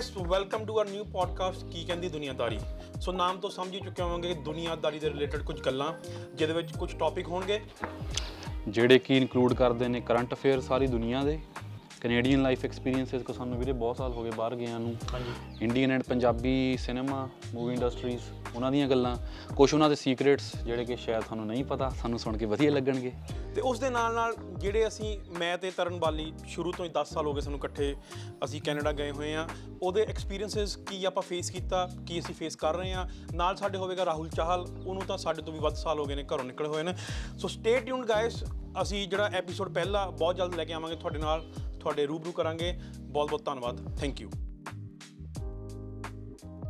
Guys welcome to our new podcast ਕੀ ਕਹਿੰਦੀ ਦੁਨੀਆਦਾਰੀ ਸੋ ਨਾਮ ਤੋਂ ਸਮਝ ਹੀ ਚੁੱਕੇ ਹੋਵੋਗੇ ਕਿ ਦੁਨੀਆਦਾਰੀ ਦੇ ਰਿਲੇਟਡ ਕੁਝ ਗੱਲਾਂ, ਜਿਹਦੇ ਵਿੱਚ ਕੁਝ ਟੌਪਿਕ ਹੋਣਗੇ। ਜਿਹੜੇ ਕੀ ਇਨਕਲੂਡ ਕਰਦੇ ਨੇ ਕਰੰਟ ਅਫੇਅਰ ਸਾਰੀ ਦੁਨੀਆ ਦੇ ਕੈਨੇਡੀਅਨ ਲਾਈਫ ਐਕਸਪੀਰੀਐਂਸਸ ਕੋ ਸਾਨੂੰ ਵੀਰੇ ਬਹੁਤ ਸਾਲ ਹੋ ਗਏ ਬਾਹਰ ਗਿਆਂ ਨੂੰ। ਹਾਂਜੀ। Indian and Punjabi cinema movie industries ਉਹਨਾਂ ਦੀਆਂ ਗੱਲਾਂ। ਕੁਝ ਉਹਨਾਂ ਦੇ ਸੀਕ੍ਰੇਟਸ ਜਿਹੜੇ ਕਿ ਸ਼ਾਇਦ ਤੁਹਾਨੂੰ ਨਹੀਂ ਪਤਾ ਸਾਨੂੰ ਸੁਣ ਕੇ ਵਧੀਆ ਲੱਗਣਗੇ। ਤੇ ਉਸ ਦੇ ਨਾਲ ਨਾਲ ਜਿਹੜੇ ਅਸੀਂ ਮੈਂ ਤੇ ਤਰਨ ਬਾਲੀ ਸ਼ੁਰੂ ਤੋਂ ਹੀ 10 ਸਾਲ ਹੋ ਗਏ ਸਾਨੂੰ ਇਕੱਠੇ ਅਸੀਂ ਕੈਨੇਡਾ ਗਏ ਹੋਏ ਆ। ਉਹਦੇ ਐਕਸਪੀਰੀਐਂਸਸ ਕੀ ਆਪਾਂ ਫੇਸ ਕੀਤਾ ਕੀ ਅਸੀਂ ਫੇਸ ਕਰ ਰਹੇ ਆ। ਨਾਲ ਸਾਡੇ ਹੋਵੇਗਾ ਰਾਹੁਲ ਚਾਹਲ ਉਹਨੂੰ ਤਾਂ ਸਾਡੇ ਤੋਂ ਵੀ ਵੱਧ ਸਾਲ ਹੋ ਗਏ ਨੇ ਘਰੋਂ ਨਿਕਲੇ ਹੋਏ ਨੇ। ਸੋ ਸਟੇ ਟਿਊਨਡ ਗਾਇਸ ਅਸੀਂ ਜਿਹੜਾ ਐਪੀਸੋਡ ਪਹਿਲਾ ਬਹੁਤ ਜਲਦ ਲੈ ਕੇ ਆਵਾਂਗੇ ਤੁਹਾਡੇ ਨਾਲ। ਤੁਹਾਡੇ ਰੂਬਰੂ ਕਰਾਂਗੇ। ਬਹੁਤ ਬਹੁਤ ਧੰਨਵਾਦ। Thank you